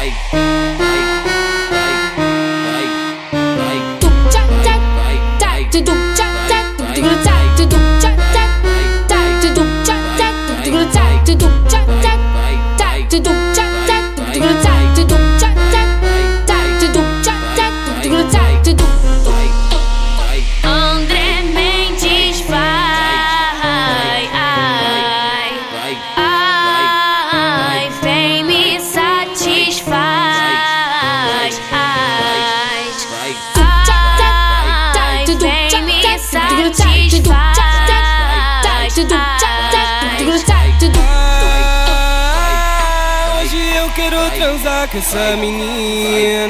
life. Hoje eu quero transar com essa menina.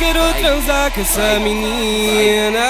quero transar com essa menina.